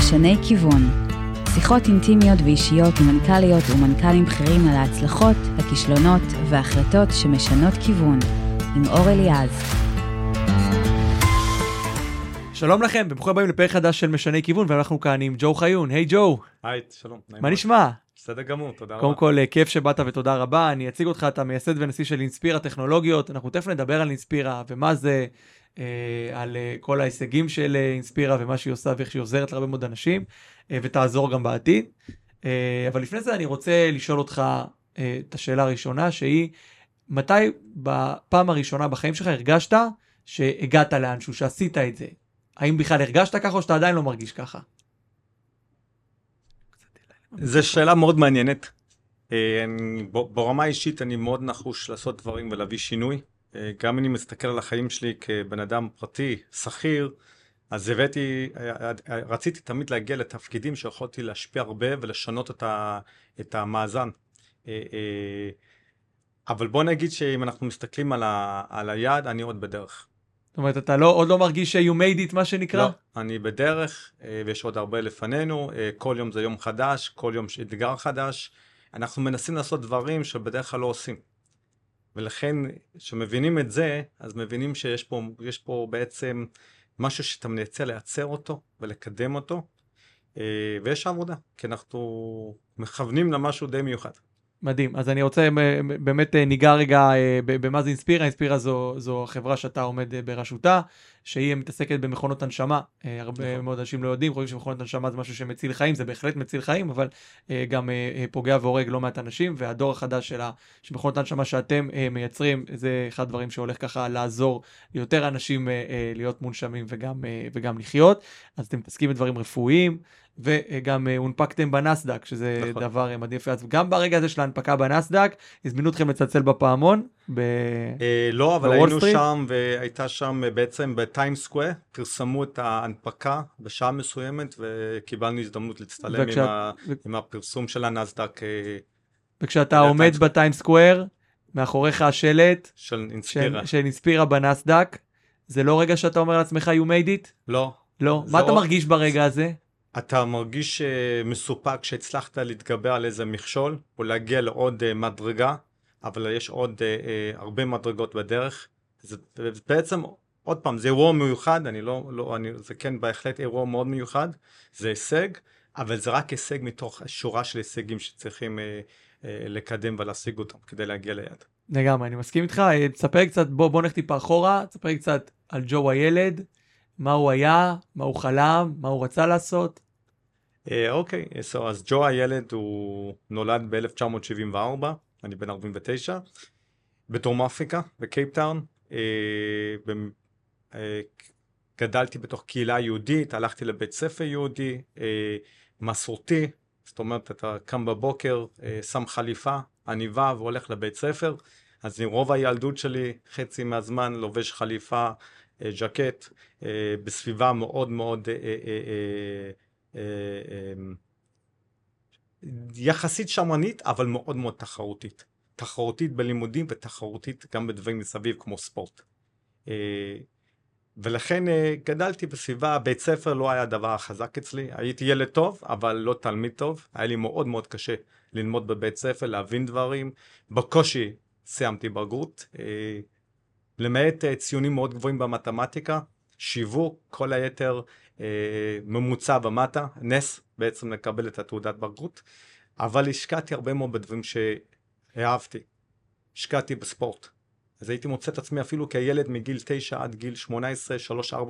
משני כיוון. שיחות אינטימיות ואישיות עם מנכ"ליות ומנכ"לים בכירים על ההצלחות, הכישלונות וההחלטות שמשנות כיוון. עם אור אליעז. שלום לכם, וברוכים הבאים לפרק חדש של משני כיוון, ואנחנו כאן עם ג'ו חיון. היי ג'ו, היי, שלום. מה. נשמע? בסדר גמור, תודה רבה. קודם כל, אה, כיף שבאת ותודה רבה. אני אציג אותך, אתה מייסד ונשיא של אינספירה טכנולוגיות. אנחנו תכף נדבר על אינספירה ומה זה, על אה, כל ההישגים של אה, אינספירה ומה שהיא עושה ואיך שהיא עוזרת להרבה מאוד אנשים, אה, ותעזור גם בעתיד. אה, אבל לפני זה אני רוצה לשאול אותך אה, את השאלה הראשונה, שהיא, מתי בפעם הראשונה בחיים שלך הרגשת שהגעת לאנשהו, שעשית את זה? האם בכלל הרגשת ככה או שאתה עדיין לא מרגיש ככה? זו שאלה מאוד מעניינת. אה, אני- ברמה האישית אני מאוד נחוש לעשות דברים ולהביא שינוי. גם אני מסתכל על החיים שלי כבן אדם פרטי, שכיר, אז הבאתי, רציתי תמיד להגיע לתפקידים שיכולתי להשפיע הרבה ולשנות את, ה, את המאזן. אה, אה, אבל בוא נגיד שאם אנחנו מסתכלים על, ה, על היעד, אני עוד בדרך. זאת אומרת, אתה לא, עוד לא מרגיש ש- you made it, מה שנקרא? לא, אני בדרך, אה, ויש עוד הרבה לפנינו, כל יום זה יום חדש, כל יום אתגר חדש. אנחנו מנסים לעשות דברים שבדרך כלל לא עושים. ולכן, כשמבינים את זה, אז מבינים שיש פה, יש פה בעצם משהו שאתה מנסה לייצר אותו ולקדם אותו, אה, ויש עבודה, כי אנחנו מכוונים למשהו די מיוחד. מדהים. אז אני רוצה, אה, באמת אה, ניגע רגע אה, במה זה אינספירה. אינספירה זו, זו החברה שאתה עומד בראשותה, שהיא מתעסקת במכונות הנשמה. הרבה נכון. מאוד אנשים לא יודעים, חושבים שמכונות הנשמה זה משהו שמציל חיים, זה בהחלט מציל חיים, אבל גם פוגע והורג לא מעט אנשים, והדור החדש של מכונות הנשמה שאתם מייצרים, זה אחד הדברים שהולך ככה לעזור ליותר אנשים להיות מונשמים וגם, וגם לחיות. אז אתם מתעסקים בדברים רפואיים. וגם אה, הונפקתם בנסדק, שזה נכון. דבר אה, מדהים. אז גם ברגע הזה של ההנפקה בנסדק, הזמינו אתכם לצלצל בפעמון. ב... אה, לא, אבל היינו סטריט? שם, והייתה שם אה, בעצם ב Times Square, פרסמו את ההנפקה בשעה מסוימת, וקיבלנו הזדמנות להצטלם וכשאת- עם, ה, ו- עם הפרסום של הנסדק וכשאתה עומד בטיים סקוואר, מאחוריך השלט של אינספירה. של אינספירה בנסדק, זה לא רגע שאתה אומר לעצמך you made it? לא. לא. מה אתה עוד- מרגיש ברגע הזה? אתה מרגיש אה, מסופק שהצלחת להתגבר על איזה מכשול, או להגיע לעוד אה, מדרגה, אבל יש עוד אה, הרבה מדרגות בדרך. זה בעצם, עוד פעם, זה אירוע מיוחד, אני לא, לא, אני, זה כן בהחלט אירוע מאוד מיוחד, זה הישג, אבל זה רק הישג מתוך שורה של הישגים שצריכים אה, אה, לקדם ולהשיג אותם כדי להגיע ליעד. לגמרי, אני מסכים איתך. תספר קצת, בוא, בוא נלך טיפה אחורה, תספר קצת על ג'ו הילד, מה הוא היה, מה הוא חלם, מה הוא רצה לעשות. אה, אוקיי, so, אז ג'ו הילד הוא נולד ב-1974, אני בן 49, בדרום אפריקה, בקייפטאון. אה, במ- אה, גדלתי בתוך קהילה יהודית, הלכתי לבית ספר יהודי, אה, מסורתי, זאת אומרת, אתה קם בבוקר, אה, שם חליפה, עניבה והולך לבית ספר. אז עם רוב הילדות שלי, חצי מהזמן לובש חליפה, ז'קט, אה, בסביבה מאוד מאוד אה, אה, אה, אה, אה, יחסית שמרנית, אבל מאוד מאוד תחרותית. תחרותית בלימודים ותחרותית גם בדברים מסביב כמו ספורט. אה, ולכן אה, גדלתי בסביבה, בית ספר לא היה הדבר החזק אצלי, הייתי ילד טוב, אבל לא תלמיד טוב, היה לי מאוד מאוד קשה ללמוד בבית ספר, להבין דברים, בקושי סיימתי בגרות, אה, למעט אה, ציונים מאוד גבוהים במתמטיקה, שיווק, כל היתר אה, ממוצע ומטה, נס בעצם לקבל את התעודת בגרות, אבל השקעתי הרבה מאוד בדברים שאהבתי. השקעתי בספורט. אז הייתי מוצא את עצמי אפילו כילד מגיל 9 עד גיל 18,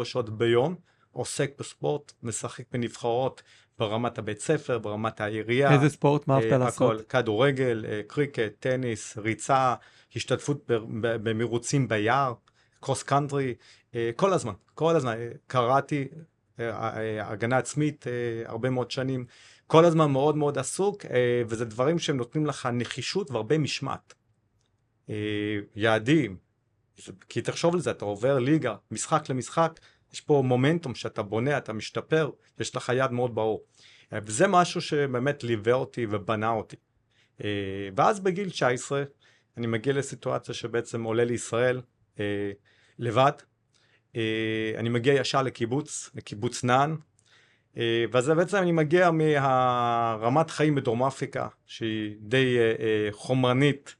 3-4 שעות ביום, עוסק בספורט, משחק בנבחרות ברמת הבית ספר, ברמת העירייה. איזה ספורט, מה אהבת אה, לעשות? הכל, כדורגל, אה, קריקט, טניס, ריצה, השתתפות במרוצים ביער, קרוס קאנטרי, אה, כל הזמן, כל הזמן. קראתי, הגנה עצמית הרבה מאוד שנים, כל הזמן מאוד מאוד עסוק, וזה דברים שהם נותנים לך נחישות והרבה משמעת. יעדים, כי תחשוב על זה, אתה עובר ליגה, משחק למשחק, יש פה מומנטום שאתה בונה, אתה משתפר, יש לך יד מאוד ברור. אה, וזה משהו שבאמת ליווה אותי ובנה אותי. אה, ואז בגיל 19 אני מגיע לסיטואציה שבעצם עולה לישראל אה, לבד. אני מגיע ישר לקיבוץ, לקיבוץ נען. ואז בעצם אני מגיע מהרמת חיים בדרום אפריקה, שהיא די חומרנית,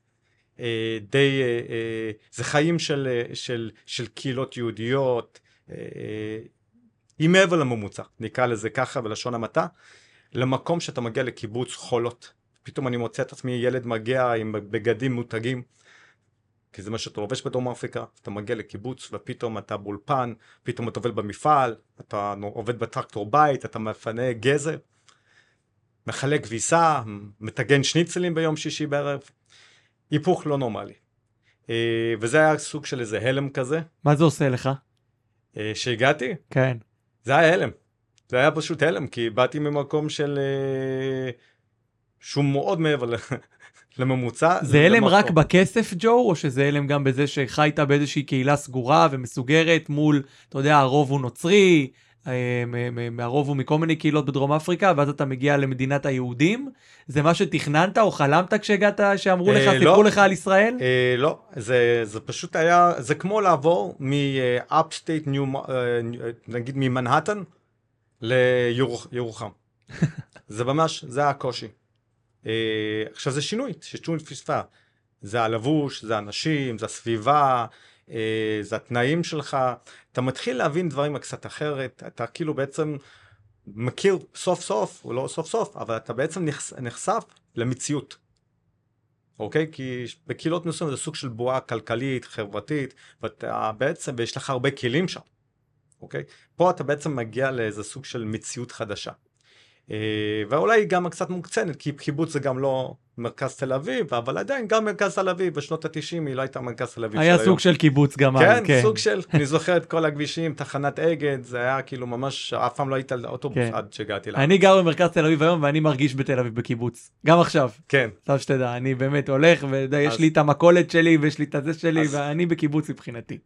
די, זה חיים של, של, של קהילות יהודיות, היא מעבר לממוצע, נקרא לזה ככה בלשון המעטה, למקום שאתה מגיע לקיבוץ חולות. פתאום אני מוצא את עצמי ילד מגיע עם בגדים מותגים, כי זה מה שאתה לובש בדרום אפריקה, אתה מגיע לקיבוץ ופתאום אתה באולפן, פתאום אתה עובד במפעל, אתה עובד בטרקטור בית, אתה מפנה גזר, מחלק כביסה, מטגן שניצלים ביום שישי בערב, היפוך לא נורמלי. אה, וזה היה סוג של איזה הלם כזה. מה זה עושה לך? אה, שהגעתי? כן. זה היה הלם. זה היה פשוט הלם, כי באתי ממקום של... אה, שהוא מאוד מעבר לממוצע. זה הלם רק בכסף, ג'ו, או שזה הלם גם בזה שחיית באיזושהי קהילה סגורה ומסוגרת מול, אתה יודע, הרוב הוא נוצרי, אה, הרוב הוא מכל מיני קהילות בדרום אפריקה, ואז אתה מגיע למדינת היהודים? זה מה שתכננת או חלמת כשהגעת, שאמרו לך, סיפרו לא. לך על ישראל? אה, לא, זה, פשוט היה, זה כמו לעבור מ-upstate, נגיד ממנהטן, לירוחם. זה ממש, זה הקושי. אה, עכשיו זה שינוי, שינוי תפיסה. זה הלבוש, זה האנשים, זה הסביבה, אה, זה התנאים שלך. אתה מתחיל להבין דברים קצת אחרת, אתה כאילו בעצם מכיר סוף סוף, או לא סוף סוף, אבל אתה בעצם נחשף למציאות. אוקיי? כי בקהילות מסוימות זה סוג של בועה כלכלית, חברתית, ואתה בעצם, ויש לך הרבה כלים שם, אוקיי? פה אתה בעצם מגיע לאיזה סוג של מציאות חדשה. אה, ואולי גם קצת מוקצנת, כי קיבוץ זה גם לא מרכז תל אביב, אבל עדיין גם מרכז תל אביב בשנות ה-90 היא לא הייתה מרכז תל אביב היה סוג היום. של קיבוץ גם כן, אז, כן, סוג של, אני זוכר את כל הכבישים, תחנת אגד, זה היה כאילו ממש, אף פעם לא היית על אוטובוס כן. עד שהגעתי לארץ. אני גר במרכז תל אביב היום ואני מרגיש בתל אביב בקיבוץ, גם עכשיו. כן. סתם שתדע, אני באמת הולך, ויש אז... לי את המכולת שלי ויש לי את הזה שלי, אז... ואני בקיבוץ מבחינתי.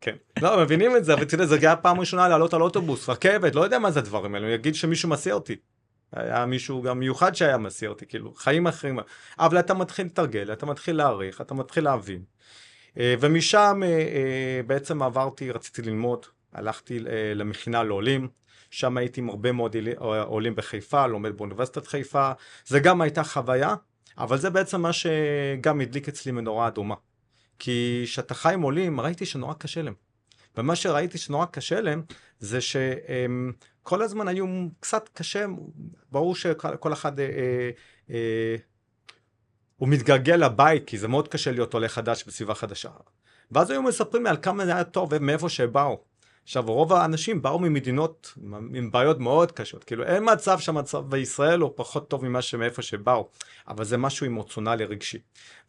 כן. לא, מבינים את זה, אבל יודע, זה היה פעם ראשונה לעלות על אוטובוס, רכבת, לא יודע מה זה הדברים האלו, אני אגיד שמישהו מסיע אותי. היה מישהו גם מיוחד שהיה מסיע אותי, כאילו, חיים אחרים. אבל אתה מתחיל לתרגל, אתה מתחיל להעריך, אתה מתחיל להבין. אה, ומשם אה, אה, בעצם עברתי, רציתי ללמוד, הלכתי למכינה לעולים, שם הייתי עם הרבה מאוד עולים בחיפה, לומד באוניברסיטת חיפה, זה גם הייתה חוויה, אבל זה בעצם מה שגם הדליק אצלי מנורה אדומה. כי כשאתה חי עם עולים, ראיתי שנורא קשה להם. ומה שראיתי שנורא קשה להם, זה שהם כל הזמן היו קצת קשה, ברור שכל אחד אה, אה, הוא מתגעגע לבית, כי זה מאוד קשה להיות עולה חדש בסביבה חדשה. ואז היו מספרים לי על כמה זה היה טוב ומאיפה שבאו. עכשיו, רוב האנשים באו ממדינות עם בעיות מאוד קשות, כאילו אין מצב שהמצב בישראל הוא פחות טוב ממה שמאיפה שבאו, אבל זה משהו אמוציונלי רגשי.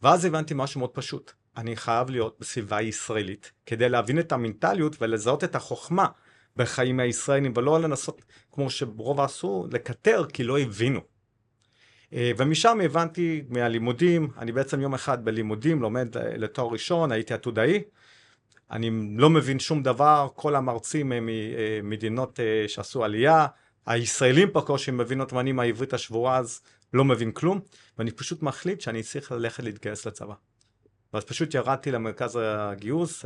ואז הבנתי משהו מאוד פשוט, אני חייב להיות בסביבה ישראלית כדי להבין את המנטליות ולזהות את החוכמה בחיים הישראלים, ולא לנסות, כמו שרוב עשו, לקטר כי לא הבינו. אה, ומשם הבנתי מהלימודים, אני בעצם יום אחד בלימודים לומד אה, לתואר ראשון, הייתי עתודאי, אני לא מבין שום דבר, כל המרצים הם ממדינות אה, שעשו עלייה, הישראלים בקושי מבין אותם, אני מהעברית השבורה אז לא מבין כלום, ואני פשוט מחליט שאני צריך ללכת להתגייס לצבא. ואז פשוט ירדתי למרכז הגיוס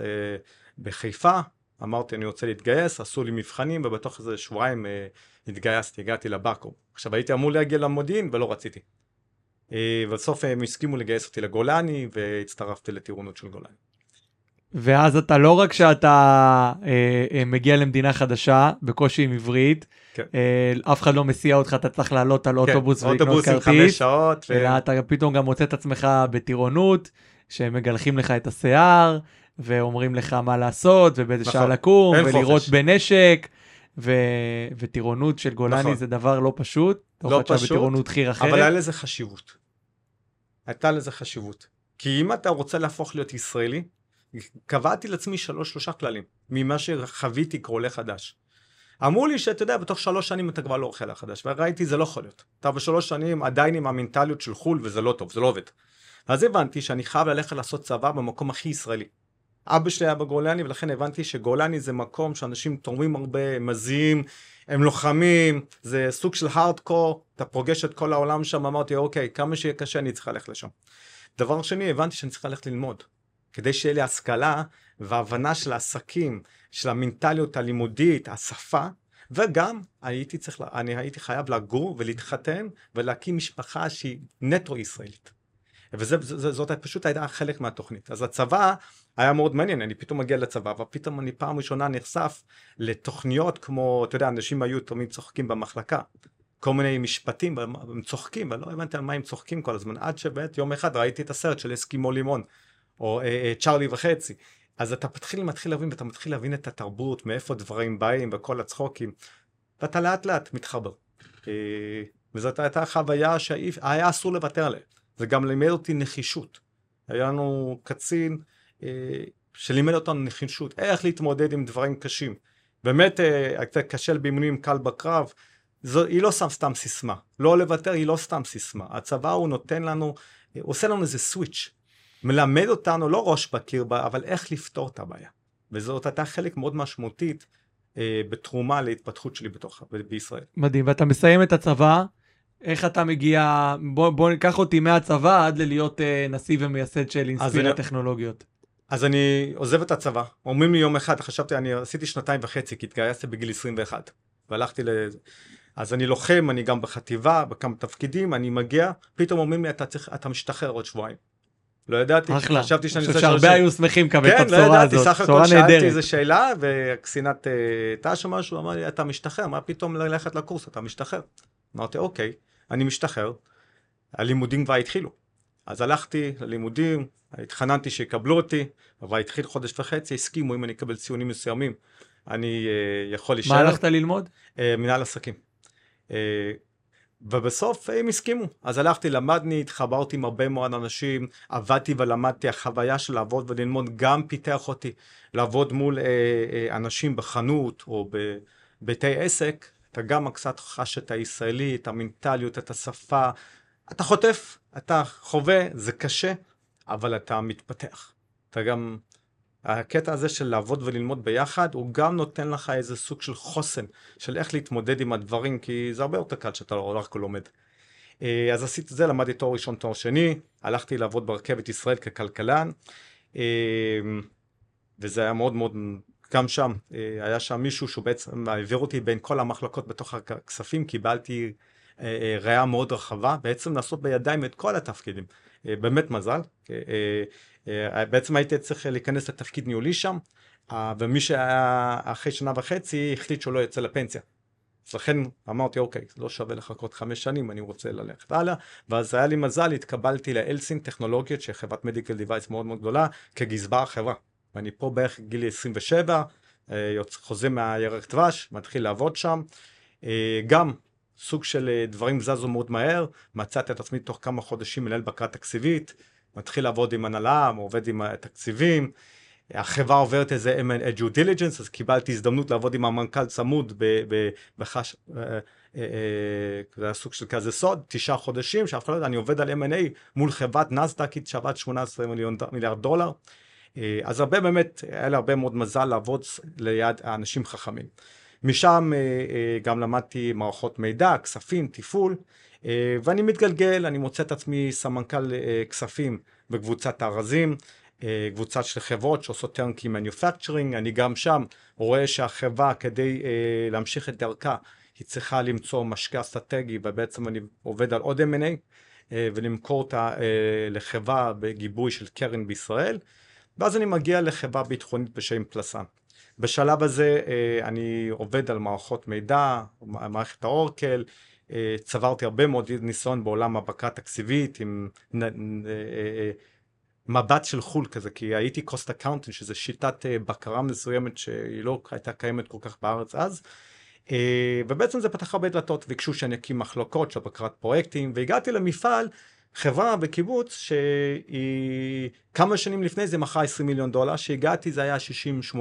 בחיפה, אמרתי אני רוצה להתגייס, עשו לי מבחנים ובתוך איזה שבועיים אה, התגייסתי, הגעתי לבקו"ם. עכשיו הייתי אמור להגיע למודיעין ולא רציתי. אה, בסוף הם הסכימו לגייס אותי לגולני והצטרפתי לטירונות של גולני. ואז אתה לא רק שאתה אה, אה, מגיע למדינה חדשה, בקושי עם עברית, כן. אה, אף אחד לא מסיע אותך, אתה צריך לעלות על כן, אוטובוס ולקנות כרטיס, חמש שעות, ו... אלא אתה פתאום גם מוצא את עצמך בטירונות, שמגלחים לך את השיער, ואומרים לך מה לעשות, ובאיזה נכון, שעה לקום, ולירות בנשק, ו... וטירונות של גולני נכון. זה דבר לא פשוט. לא פשוט, בטירונות חי"ר אחרת. אבל היה לזה חשיבות. הייתה לזה חשיבות. כי אם אתה רוצה להפוך להיות ישראלי, קבעתי לעצמי שלוש, שלושה כללים, ממה שחוויתי כעולה חדש. אמרו לי שאתה יודע, בתוך שלוש שנים אתה כבר לא אוכל החדש, וראיתי זה לא יכול להיות. אתה בשלוש שנים עדיין עם המנטליות של חו"ל וזה לא טוב, זה לא עובד. אז הבנתי שאני חייב ללכת לעשות צבא במקום הכי ישראלי. אבא שלי היה בגולני ולכן הבנתי שגולני זה מקום שאנשים תורמים הרבה, מזיעים, הם לוחמים, זה סוג של הארדקור, אתה פוגש את כל העולם שם, אמרתי אוקיי, כמה שיהיה קשה אני צריך ללכת לשם. דבר שני, הבנתי שאני צריך ללכת ללמוד. כדי שיהיה לי השכלה והבנה של העסקים, של המנטליות הלימודית, השפה, וגם הייתי צריך, אני הייתי חייב לגור ולהתחתן ולהקים משפחה שהיא נטו ישראלית. וזאת פשוט הייתה חלק מהתוכנית. אז הצבא היה מאוד מעניין, אני פתאום מגיע לצבא, ופתאום אני פעם ראשונה נחשף לתוכניות כמו, אתה יודע, אנשים היו תמיד צוחקים במחלקה. כל מיני משפטים, הם צוחקים, ולא הבנתי על מה הם צוחקים כל הזמן, עד שבאמת יום אחד ראיתי את הסרט של אסקימו לימון, או אה, אה, צ'ארלי וחצי. אז אתה מתחיל, מתחיל להבין, ואתה מתחיל להבין את התרבות, מאיפה דברים באים, וכל הצחוקים, ואתה לאט לאט מתחבר. אה, וזאת הייתה חוויה שהיה אסור לוותר עליה. זה גם לימד אותי נחישות. היה לנו קצין אה, שלימד אותנו נחישות, איך להתמודד עם דברים קשים. באמת, אה, קשה באימונים קל בקרב, זו, היא לא סתם סתם סיסמה. לא לוותר היא לא סתם סיסמה. הצבא הוא נותן לנו, אה, עושה לנו איזה סוויץ'. מלמד אותנו לא ראש בקיר, אבל איך לפתור את הבעיה. וזאת הייתה חלק מאוד משמעותית אה, בתרומה להתפתחות שלי בתוך, בישראל. מדהים, ואתה מסיים את הצבא, איך אתה מגיע, בוא, בוא ניקח אותי מהצבא עד ללהיות אה, נשיא ומייסד של אינספיר הטכנולוגיות. אז אני עוזב את הצבא, אומרים לי יום אחד, חשבתי, אני עשיתי שנתיים וחצי, כי התגייסתי בגיל 21, והלכתי ל... אז אני לוחם, אני גם בחטיבה, בכמה תפקידים, אני מגיע, פתאום אומרים לי, אתה צריך, אתה משתחרר עוד שבועיים. לא ידעתי, אחלה. חשבתי שאני... אני חושב שהרבה היו שמחים לקבל כן, את הבשורה לא הזאת, בשורה נהדרת. כן, לא ידעתי, סך הכל שאלתי איזה שאלה, וקצינת uh, ת"ש או משהו, אמר לי, אתה משתחרר, מה פתאום ללכת לקורס, אתה משתחרר. אמרתי, אוקיי, אני משתחרר, הלימודים כבר התחילו. אז הלכתי ללימודים, התחננתי שיקבלו אותי, אבל התחיל חודש וחצי, הסכימו אם אני אקבל ציונים מסוימים, אני uh, יכול להישאר. מה הלכת ללמוד? Uh, מנהל עסקים. Uh, ובסוף הם הסכימו. אז הלכתי, למדני, התחברתי עם הרבה מאוד אנשים, עבדתי ולמדתי, החוויה של לעבוד וללמוד גם פיתח אותי. לעבוד מול אה, אה, אנשים בחנות או בבתי עסק, אתה גם קצת חש את הישראלי, את המנטליות, את השפה. אתה חוטף, אתה חווה, זה קשה, אבל אתה מתפתח. אתה גם הקטע הזה של לעבוד וללמוד ביחד, הוא גם נותן לך איזה סוג של חוסן, של איך להתמודד עם הדברים, כי זה הרבה יותר קל שאתה לא רק לומד. אה, אז עשיתי את זה, למדתי תואר ראשון, תואר שני, הלכתי לעבוד ברכבת ישראל ככלכלן, אה, וזה היה מאוד מאוד, גם שם, אה, היה שם מישהו שהוא בעצם העביר אותי בין כל המחלקות בתוך הכספים, קיבלתי ראייה מאוד רחבה, בעצם לעשות בידיים את כל התפקידים. באמת מזל. אה, בעצם הייתי צריך להיכנס לתפקיד ניהולי שם, אה, ומי שהיה אחרי שנה וחצי החליט שהוא לא יוצא לפנסיה. אז לכן אמרתי, אוקיי, לא שווה לחכות חמש שנים, אני רוצה ללכת הלאה. ואז היה לי מזל, התקבלתי לאלסין טכנולוגיות, שהיא חברת מדיקל דיווייס מאוד מאוד גדולה, כגזבר החברה. ואני פה בערך גילי 27, אה, חוזר מהירח דבש, מתחיל לעבוד שם. גם סוג של דברים זזו מאוד מהר, מצאתי את עצמי תוך כמה חודשים מנהל בקרה תקציבית, מתחיל לעבוד עם הנהלה, עובד עם התקציבים, החברה עוברת איזה M&A due diligence, אז קיבלתי הזדמנות לעבוד עם המנכ"ל צמוד בחש... אה, אה, אה, זה היה סוג של כזה סוד, תשעה חודשים, שאף אחד לא יודע, אני עובד על M&A מול חברת נסדקית שוות 18 מיליון, מיליארד דולר. אז הרבה באמת, היה לי הרבה מאוד מזל לעבוד ליד האנשים חכמים. משם גם למדתי מערכות מידע, כספים, תפעול. אה, ואני מתגלגל, אני מוצא את עצמי סמנכ"ל אה, כספים בקבוצת הארזים, אה, קבוצה של חברות שעושות טרנקי מניופקצ'רינג, אני גם שם רואה שהחברה כדי להמשיך את דרכה היא צריכה למצוא משקע אסטרטגי ובעצם אני עובד על עוד M&A ולמכור אותה לחברה בגיבוי של קרן בישראל ואז אני מגיע לחברה ביטחונית בשם פלסן. בשלב הזה אני עובד על מערכות מידע, מערכת ה Oracle, אה, צברתי הרבה מאוד ניסיון בעולם הבקרה תקציבית עם אה, אה, מבט של חו"ל כזה, כי הייתי cost accountant, שזה שיטת בקרה מסוימת שהיא לא הייתה קיימת כל כך בארץ אז. ובעצם זה פתח הרבה דלתות, ביקשו שאני אקים מחלוקות של בקרת פרויקטים, והגעתי למפעל, חברה בקיבוץ שהיא כמה שנים לפני זה מכרה 20 מיליון דולר, שהגעתי זה היה 60-80,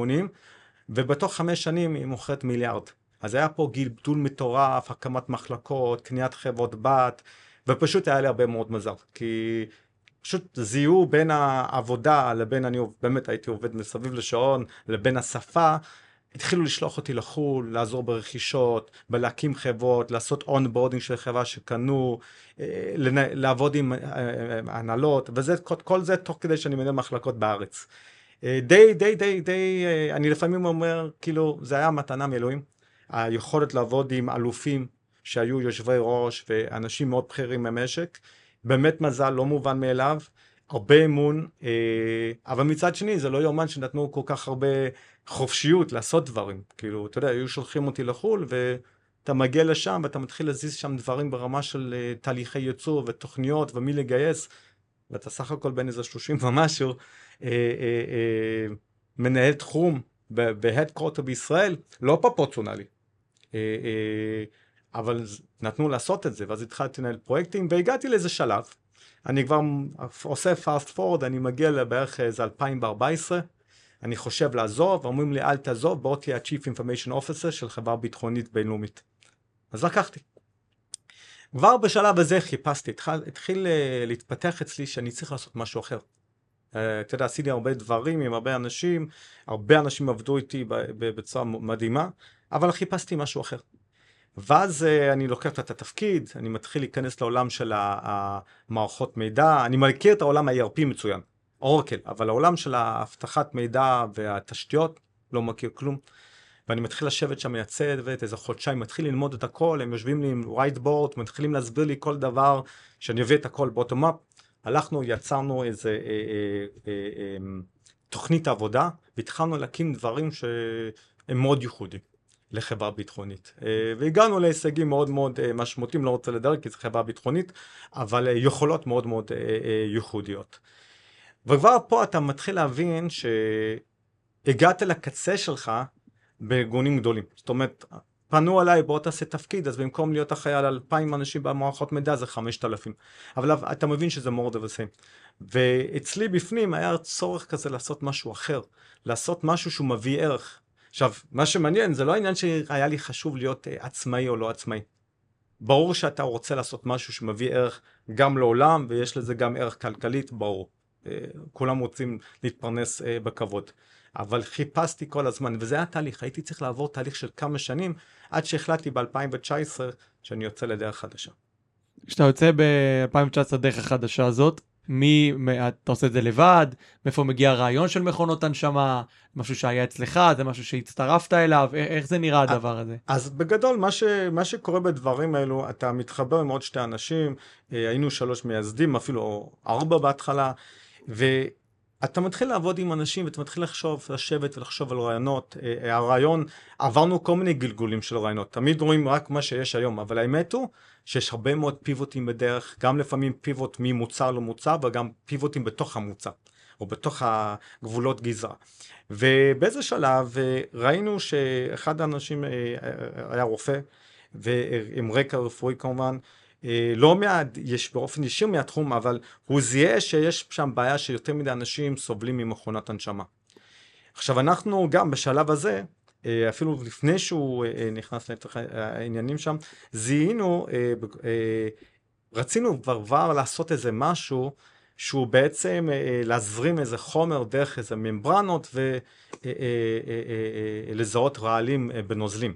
ובתוך חמש שנים היא מוכרת מיליארד. אז היה פה גידול מטורף, הקמת מחלקות, קניית חברות בת, ופשוט היה לי הרבה מאוד מזל, כי פשוט זיהו בין העבודה לבין, אני באמת הייתי עובד מסביב לשעון, לבין השפה, התחילו לשלוח אותי לחו"ל, לעזור ברכישות, בלהקים חברות, לעשות onboarding של חברה שקנו, אה, לעבוד עם אה, אה, הנהלות, וזה, כל זה תוך כדי שאני מנהל מחלקות בארץ. די, די, די, די, אני לפעמים אומר, כאילו, זה היה מתנה מאלוהים. היכולת לעבוד עם אלופים שהיו יושבי ראש ואנשים מאוד בכירים במשק, באמת מזל לא מובן מאליו, הרבה אמון, אבל מצד שני זה לא יאומן שנתנו כל כך הרבה חופשיות לעשות דברים, כאילו, אתה יודע, היו שולחים אותי לחו"ל ואתה מגיע לשם ואתה מתחיל להזיז שם דברים ברמה של אה, תהליכי ייצור ותוכניות ומי לגייס, ואתה סך הכל בין איזה 30 ומשהו, אה, מנהל תחום בהדקורטר בישראל, לא פרופורציונלי. אבל נתנו לעשות את זה, ואז התחלתי לנהל פרויקטים, והגעתי לאיזה שלב. אני כבר עושה fast forward, אני מגיע לבערך איזה 2014, אני חושב לעזוב, אומרים לי אל תעזוב, בוא תהיה ה-Chief Information Officer של חברה ביטחונית בינלאומית. אז לקחתי. כבר בשלב הזה חיפשתי, התחיל, התחיל אה, להתפתח אצלי שאני צריך לעשות משהו אחר. Uh, אתה יודע, עשיתי הרבה דברים עם הרבה אנשים, הרבה אנשים עבדו איתי בצורה מדהימה, אבל חיפשתי משהו אחר. ואז uh, אני לוקח את התפקיד, אני מתחיל להיכנס לעולם של המערכות מידע, אני מכיר את העולם ה-ERP מצוין, אורקל, אבל העולם של האבטחת מידע והתשתיות, לא מכיר כלום. ואני מתחיל לשבת שם מהצוות, איזה חודשיים, מתחיל ללמוד את הכל, הם יושבים לי עם whiteboard, מתחילים להסביר לי כל דבר, שאני אביא את הכל bottom up. הלכנו, יצרנו איזה אה, אה, אה, אה, תוכנית עבודה, והתחלנו להקים דברים שהם מאוד ייחודיים. לחברה ביטחונית. אה, והגענו להישגים מאוד מאוד אה, משמעותיים, לא רוצה לדרג כי זו חברה ביטחונית, אבל אה, יכולות מאוד מאוד ייחודיות. וכבר פה אתה מתחיל להבין שהגעת לקצה שלך בארגונים גדולים. זאת אומרת, פנו עליי בוא תעשה תפקיד, אז במקום להיות אחראי על אלפיים אנשים במערכות מידע זה חמשת אלפים. אבל אתה מבין שזה more the. ואצלי בפנים היה צורך כזה לעשות משהו אחר, לעשות משהו שהוא מביא ערך. עכשיו, מה שמעניין זה לא העניין שהיה לי חשוב להיות uh, עצמאי או לא עצמאי. ברור שאתה רוצה לעשות משהו שמביא ערך גם לעולם, ויש לזה גם ערך כלכלית, ברור. Uh, כולם רוצים להתפרנס uh, בכבוד. אבל חיפשתי כל הזמן, וזה היה תהליך, הייתי צריך לעבור תהליך של כמה שנים, עד שהחלטתי ב-2019 שאני יוצא לדרך חדשה. כשאתה יוצא ב-2019 דרך החדשה הזאת, מי, אתה עושה את זה לבד, מאיפה מגיע הרעיון של מכונות הנשמה, משהו שהיה אצלך, זה משהו שהצטרפת אליו, איך זה נראה הדבר הזה? אז בגדול, מה, ש, מה שקורה בדברים האלו, אתה מתחבר עם עוד שתי אנשים, אה, היינו שלוש מייסדים, אפילו ארבע בהתחלה, ואתה מתחיל לעבוד עם אנשים ואתה מתחיל לחשוב, לשבת ולחשוב על רעיונות. אה, אה, הרעיון, עברנו כל מיני גלגולים של רעיונות, תמיד רואים רק מה שיש היום, אבל האמת הוא שיש הרבה מאוד פיבוטים בדרך, גם לפעמים פיבוט ממוצר למוצר וגם פיבוטים בתוך המוצר, או בתוך הגבולות גזרה. ובאיזה שלב אה, ראינו שאחד האנשים היה רופא, ועם רקע רפואי כמובן, לא מעט, יש באופן ישיר מהתחום, אבל הוא זיהה שיש שם בעיה שיותר מדי אנשים סובלים ממכונת הנשמה. עכשיו אנחנו גם בשלב הזה אה, אפילו לפני שהוא אה, אה, נכנס לתוך העניינים שם, זיהינו, רצינו כבר לעשות איזה משהו שהוא בעצם להזרים איזה חומר דרך איזה ממברנות ולזהות רעלים בנוזלים.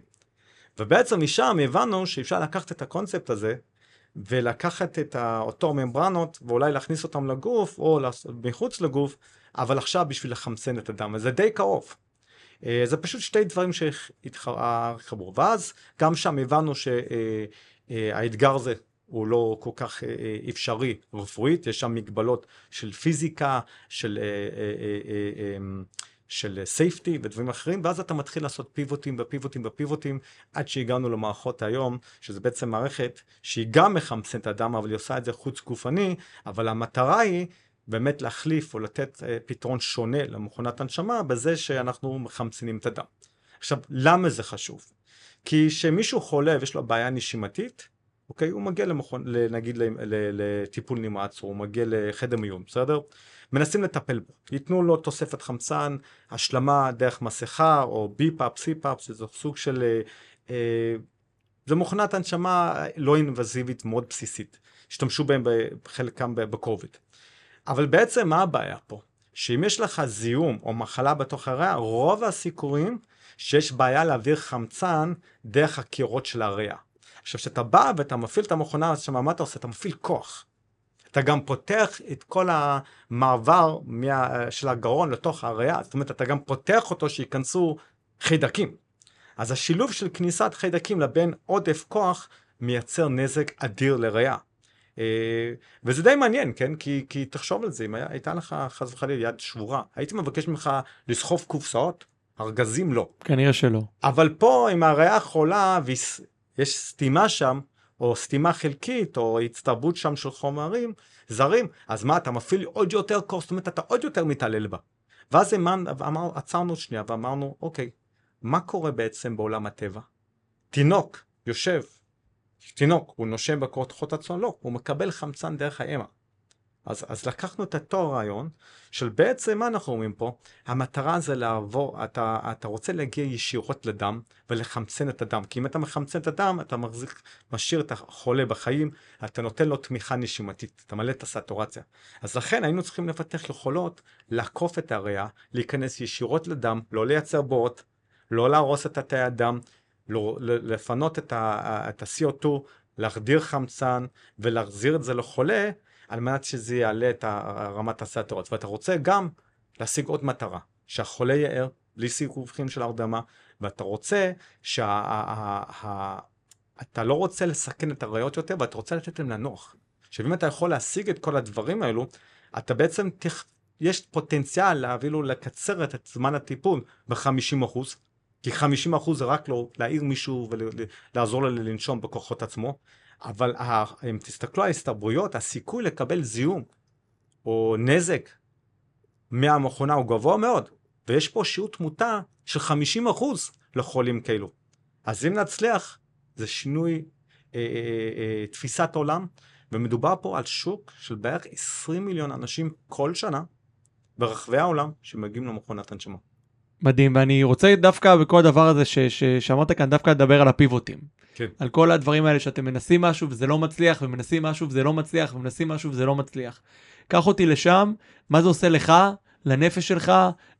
ובעצם משם הבנו שאפשר לקחת את הקונספט הזה ולקחת את אותו ממברנות ואולי להכניס אותם לגוף או מחוץ לגוף, אבל עכשיו בשביל לחמצן את הדם, וזה די קרוב. אה, זה פשוט שתי דברים שהתחברו. ואז גם שם הבנו שהאתגר אה, הזה הוא לא כל כך אה, אפשרי רפואית, יש שם מגבלות של פיזיקה, של, אמ, של סייפטי ודברים אחרים, ואז אתה מתחיל לעשות פיבוטים ופיבוטים ופיבוטים, עד שהגענו למערכות היום, שזה בעצם מערכת שהיא גם מחמצנת את הדם, אבל היא עושה את זה חוץ גופני, אבל המטרה היא באמת להחליף או לתת אה, פתרון שונה למכונת הנשמה בזה שאנחנו מחמצנים את הדם. עכשיו, למה זה חשוב? כי כשמישהו חולה ויש לו בעיה נשימתית, אוקיי, הוא מגיע למכון, נגיד לטיפול נמרץ, או הוא מגיע לחדר מיון, בסדר? מנסים לטפל בו, ייתנו לו תוספת חמצן, השלמה דרך מסכה, או BiPAP, CPAP, שזה סוג של... אה, אה, זה מכונת הנשמה לא אינבזיבית מאוד בסיסית, השתמשו בהם בחלקם בקוביד. אבל בעצם מה הבעיה פה? שאם יש לך זיהום או מחלה בתוך הריאה, רוב הסיכויים שיש בעיה להעביר חמצן דרך הקירות של הריאה. עכשיו, כשאתה בא ואתה מפעיל את המכונה, אז שמה, מה אתה עושה? אתה מפעיל כוח. אתה גם פותח את כל המעבר מה, של הגרון לתוך הריאה, זאת אומרת, אתה גם פותח אותו שייכנסו חידקים. אז השילוב של כניסת חיידקים לבין עודף כוח מייצר נזק אדיר לריאה. אה, וזה די מעניין, כן? כי, כי תחשוב על זה, אם היה, הייתה לך חס וחלילה יד שבורה, הייתי מבקש ממך לסחוב קופסאות? ארגזים לא. כנראה שלא. אבל פה, אם הריאה חולה ויש סתימה שם, או סתימה חלקית, או הצטרבות שם של חומרים זרים, אז מה, אתה מפעיל עוד יותר כוח, זאת אומרת, אתה עוד יותר מתעלל בה. ואז אמר, עצרנו שנייה ואמרנו, אוקיי, מה קורה בעצם בעולם הטבע? תינוק יושב, תינוק, הוא נושם בכוחות עצמו? לא, הוא מקבל חמצן דרך האמא. אז, אז לקחנו את אותו רעיון של בעצם מה אנחנו אומרים פה? המטרה זה לעבור, אתה, אתה רוצה להגיע ישירות לדם ולחמצן את הדם, כי אם אתה מחמצן את הדם אתה מחזיק, משאיר את החולה בחיים, אתה נותן לו תמיכה נשימתית, אתה מלא את הסטורציה. אז לכן היינו צריכים לפתח יכולות לעקוף את הריאה, להיכנס ישירות לדם, לא לייצר בורות, לא להרוס את התאי הדם, לא, לפנות את ה-CO2, להחדיר חמצן ולהחזיר את זה לחולה, על מנת שזה יעלה את רמת הסטורציה. ואתה רוצה גם להשיג עוד מטרה, שהחולה יער, בלי סיבוכים של הרדמה, ואתה רוצה שה... אתה לא רוצה לסכן את הריאות יותר, ואתה רוצה לתת להם לנוח. עכשיו אם אתה יכול להשיג את כל הדברים האלו, אתה בעצם, תח... יש פוטנציאל להביא לקצר את זמן הטיפול ב-50%, כי 50% זה רק לא להעיר מישהו ולעזור לו לנשום בכוחות עצמו, אבל אם תסתכלו על ההסתברויות, הסיכוי לקבל זיהום או נזק מהמכונה הוא גבוה מאוד, ויש פה שיעור תמותה של 50% לחולים כאלו. אז אם נצליח, זה שינוי אה, אה, אה, תפיסת עולם, ומדובר פה על שוק של בערך 20 מיליון אנשים כל שנה ברחבי העולם שמגיעים למכונת הנשמה. מדהים, ואני רוצה דווקא בכל הדבר הזה שאמרת כאן, דווקא לדבר על הפיבוטים. כן. על כל הדברים האלה שאתם מנסים משהו וזה לא מצליח, ומנסים משהו וזה לא מצליח, ומנסים משהו וזה לא מצליח. קח אותי לשם, מה זה עושה לך, לנפש שלך,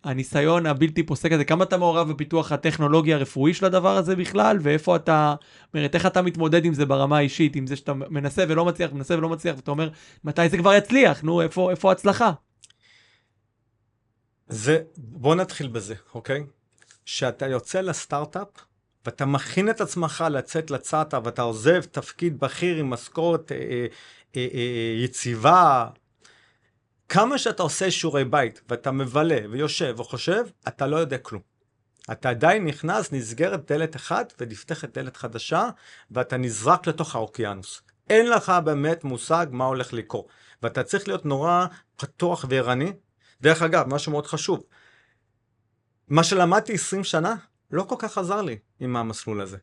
הניסיון הבלתי פוסק הזה, כמה אתה מעורב בפיתוח הטכנולוגי הרפואי של הדבר הזה בכלל, ואיפה אתה, אומרת, איך אתה מתמודד עם זה ברמה האישית, עם זה שאתה מנסה ולא מצליח, מנסה ולא מצליח, ואתה אומר, מתי זה כבר יצליח, נו, איפה, איפה ההצלחה? זה, בוא נתחיל בזה, אוקיי? שאתה יוצא לסטארט-אפ, ואתה מכין את עצמך לצאת לצאטה, ואתה עוזב תפקיד בכיר עם משכורת אה, אה, אה, אה, יציבה, כמה שאתה עושה שיעורי בית, ואתה מבלה ויושב וחושב, אתה לא יודע כלום. אתה עדיין נכנס, נסגרת דלת אחת ונפתחת דלת חדשה, ואתה נזרק לתוך האוקיינוס. אין לך באמת מושג מה הולך לקרות. ואתה צריך להיות נורא פתוח וערני. דרך אגב, משהו מאוד חשוב, מה שלמדתי 20 שנה, לא כל כך עזר לי עם המסלול הזה.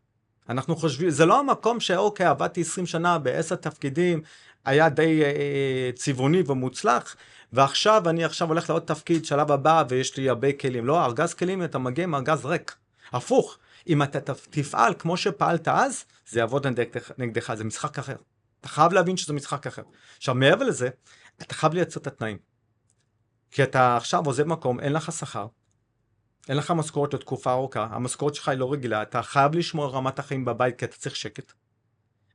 אנחנו חושבים, זה לא המקום שאוקיי, עבדתי 20 שנה בעשר תפקידים, היה די אה, אה, צבעוני ומוצלח, ועכשיו אני עכשיו הולך לעוד תפקיד, שלב הבא, ויש לי הרבה כלים. לא, ארגז כלים, אתה מגיע עם ארגז ריק. הפוך, אם אתה תפעל כמו שפעלת אז, זה יעבוד נגדך, נגדך, זה משחק אחר. אתה חייב להבין שזה משחק אחר. עכשיו, מעבר לזה, אתה חייב לייצר את התנאים. כי אתה עכשיו עוזב מקום, אין לך שכר, אין לך משכורת לתקופה ארוכה, המשכורת שלך היא לא רגילה, אתה חייב לשמור על רמת החיים בבית כי אתה צריך שקט.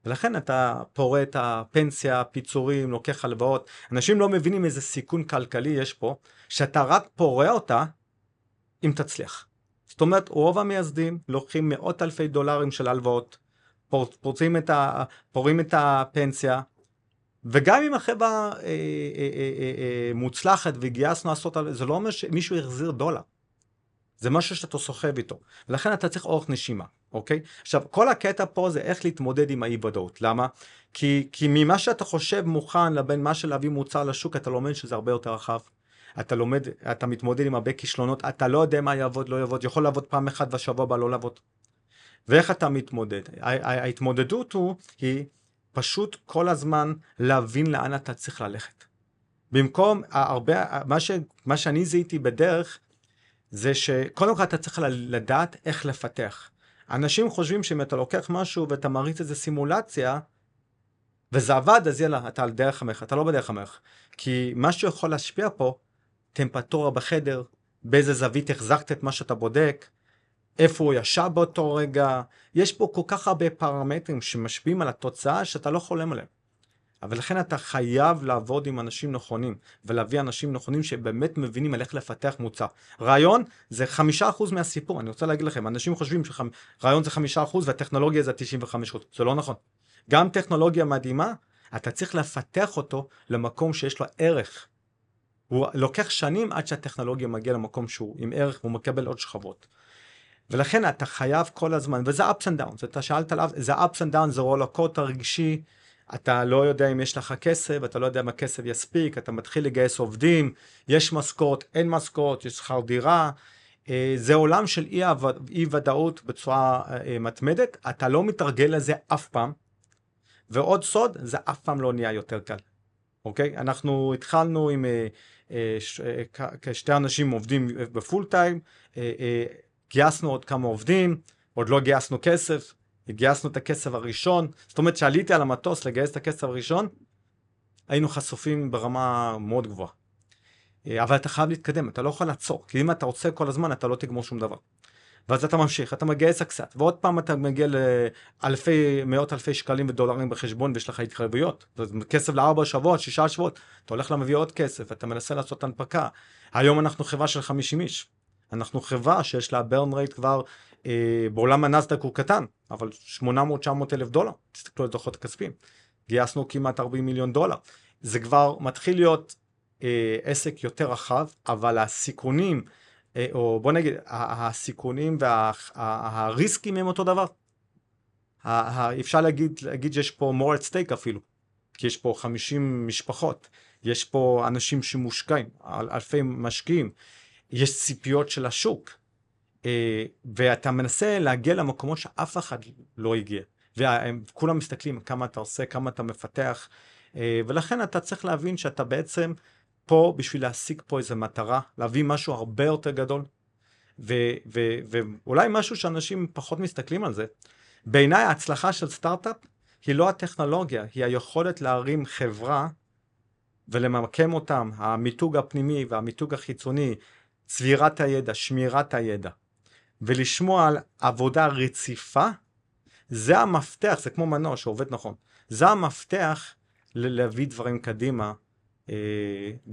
ולכן אתה פורה את הפנסיה, פיצורים, לוקח הלוואות. אנשים לא מבינים איזה סיכון כלכלי יש פה, שאתה רק פורה אותה אם תצליח. זאת אומרת, רוב המייסדים לוקחים מאות אלפי דולרים של הלוואות, פורצים את ה, פורים את הפנסיה, וגם אם החברה אה, אה, אה, אה, אה, מוצלחת וגייסנו עשרות, זה לא אומר שמישהו החזיר דולר. זה משהו שאתה סוחב איתו, ולכן אתה צריך אורך נשימה, אוקיי? עכשיו, כל הקטע פה זה איך להתמודד עם האי ודאות, למה? כי, כי ממה שאתה חושב מוכן לבין מה של להביא מוצר לשוק, אתה לומד שזה הרבה יותר רחב. אתה לומד, אתה מתמודד עם הרבה כישלונות, אתה לא יודע מה יעבוד, לא יעבוד, יכול לעבוד פעם אחת והשבוע הבא לא לעבוד. ואיך אתה מתמודד? ההתמודדות הוא, היא פשוט כל הזמן להבין לאן אתה צריך ללכת. במקום הרבה, מה, ש, מה שאני זיהיתי בדרך, זה שקודם כל אתה צריך לדעת איך לפתח. אנשים חושבים שאם אתה לוקח משהו ואתה מריץ איזה סימולציה, וזה עבד, אז יאללה, אתה על דרך המלך, אתה לא בדרך המלך. כי מה שיכול להשפיע פה, טמפרטורה בחדר, באיזה זווית החזקת את מה שאתה בודק, איפה הוא ישב באותו רגע, יש פה כל כך הרבה פרמטרים שמשפיעים על התוצאה שאתה לא חולם עליהם. ולכן אתה חייב לעבוד עם אנשים נכונים, ולהביא אנשים נכונים שבאמת מבינים על איך לפתח מוצר. רעיון זה חמישה אחוז מהסיפור, אני רוצה להגיד לכם, אנשים חושבים שרעיון זה חמישה אחוז והטכנולוגיה זה תשעים וחמש אחוז, זה לא נכון. גם טכנולוגיה מדהימה, אתה צריך לפתח אותו למקום שיש לו ערך. הוא לוקח שנים עד שהטכנולוגיה מגיעה למקום שהוא עם ערך והוא מקבל עוד שכבות. ולכן אתה חייב כל הזמן, וזה ups and downs, אתה שאלת עליו, זה ups and downs, זה רולקוט הרגשי, אתה לא יודע אם יש לך כסף, אתה לא יודע אם הכסף יספיק, אתה מתחיל לגייס עובדים, יש משכורת, אין משכורת, יש שכר דירה, אה, זה עולם של אי, אי ודאות בצורה אה, מתמדת, אתה לא מתרגל לזה אף פעם, ועוד סוד, זה אף פעם לא נהיה יותר קל, אוקיי? אנחנו התחלנו עם אה, כשתי אנשים עובדים בפול טיים, גייסנו עוד כמה עובדים, עוד לא גייסנו כסף, גייסנו את הכסף הראשון, זאת אומרת שעליתי על המטוס לגייס את הכסף הראשון, היינו חשופים ברמה מאוד גבוהה. אה, אבל אתה חייב להתקדם, אתה לא יכול לעצור, כי אם אתה רוצה כל הזמן אתה לא תגמור שום דבר. ואז אתה ממשיך, אתה מגייס קצת, ועוד פעם אתה מגיע לאלפי, מאות אלפי שקלים ודולרים בחשבון ויש לך התחייבויות. כסף לארבע שבועות, שישה שבועות, אתה הולך להביא עוד כסף, אתה מנסה לעשות הנפקה. היום אנחנו חברה של 50 איש. אנחנו חברה שיש לה ברן רייט כבר, אה, בעולם הנסדק הוא קטן, אבל 800-900 אלף דולר, תסתכלו על דוחות הכספיים. גייסנו כמעט 40 מיליון דולר. זה כבר מתחיל להיות אה, עסק יותר רחב, אבל הסיכונים, אה, או בוא נגיד, הסיכונים והריסקים הם אותו דבר. אפשר להגיד, להגיד שיש פה more at stake אפילו, כי יש פה 50 משפחות, יש פה אנשים שמושקעים, אלפי משקיעים, יש ציפיות של השוק, ואתה מנסה להגיע למקומות שאף אחד לא הגיע. וכולם מסתכלים כמה אתה עושה, כמה אתה מפתח, אה, ולכן אתה צריך להבין שאתה בעצם פה בשביל להשיג פה איזה מטרה, להביא משהו הרבה יותר גדול, ו- ו- ואולי משהו שאנשים פחות מסתכלים על זה. בעיניי ההצלחה של סטארט-אפ היא לא הטכנולוגיה, היא היכולת להרים חברה ולמקם אותם, המיתוג הפנימי והמיתוג החיצוני, צבירת הידע, שמירת הידע, ולשמוע על עבודה רציפה, זה המפתח, זה כמו מנוע שעובד נכון, זה המפתח להביא דברים קדימה, אה,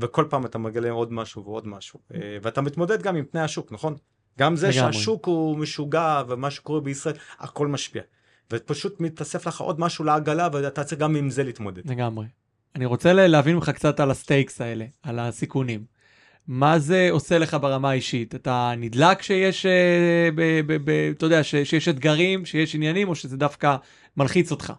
וכל פעם אתה מגלה עוד משהו ועוד משהו, אה, ואתה מתמודד גם עם פני השוק, נכון? גם זה לגמרי. שהשוק הוא משוגע ומה שקורה בישראל, הכל משפיע. ופשוט מתאסף לך עוד משהו לעגלה ואתה צריך גם עם זה להתמודד. לגמרי. אני רוצה להבין ממך קצת על הסטייקס האלה, על הסיכונים. מה זה עושה לך ברמה האישית? אתה נדלק שיש, אה, אתה יודע, ש, שיש אתגרים, שיש עניינים, או שזה דווקא מלחיץ אותך?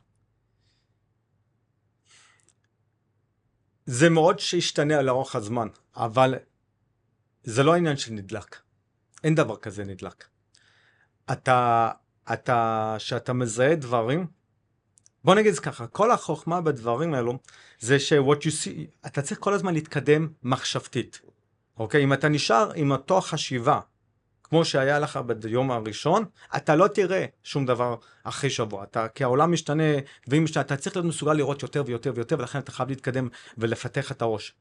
זה מאוד שישתנה לאורך הזמן, אבל זה לא עניין של נדלק. אין דבר כזה נדלק. אתה, אתה, שאתה מזהה דברים, בוא נגיד ככה, כל החוכמה בדברים האלו זה ש-what you see, אתה צריך כל הזמן להתקדם מחשבתית. אוקיי? אם אתה נשאר עם אותו חשיבה, כמו שהיה לך ביום הראשון, אתה לא תראה שום דבר אחרי שבוע. אתה, כי העולם משתנה, ואם משתנה, אתה צריך להיות מסוגל לראות יותר ויותר ויותר, ולכן אתה חייב להתקדם ולפתח את הראש.